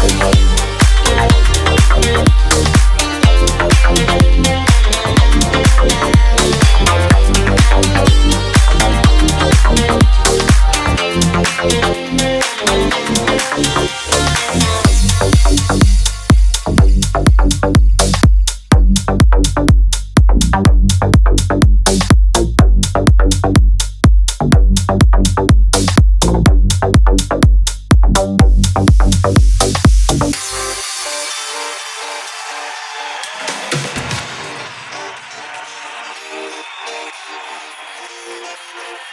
Come on.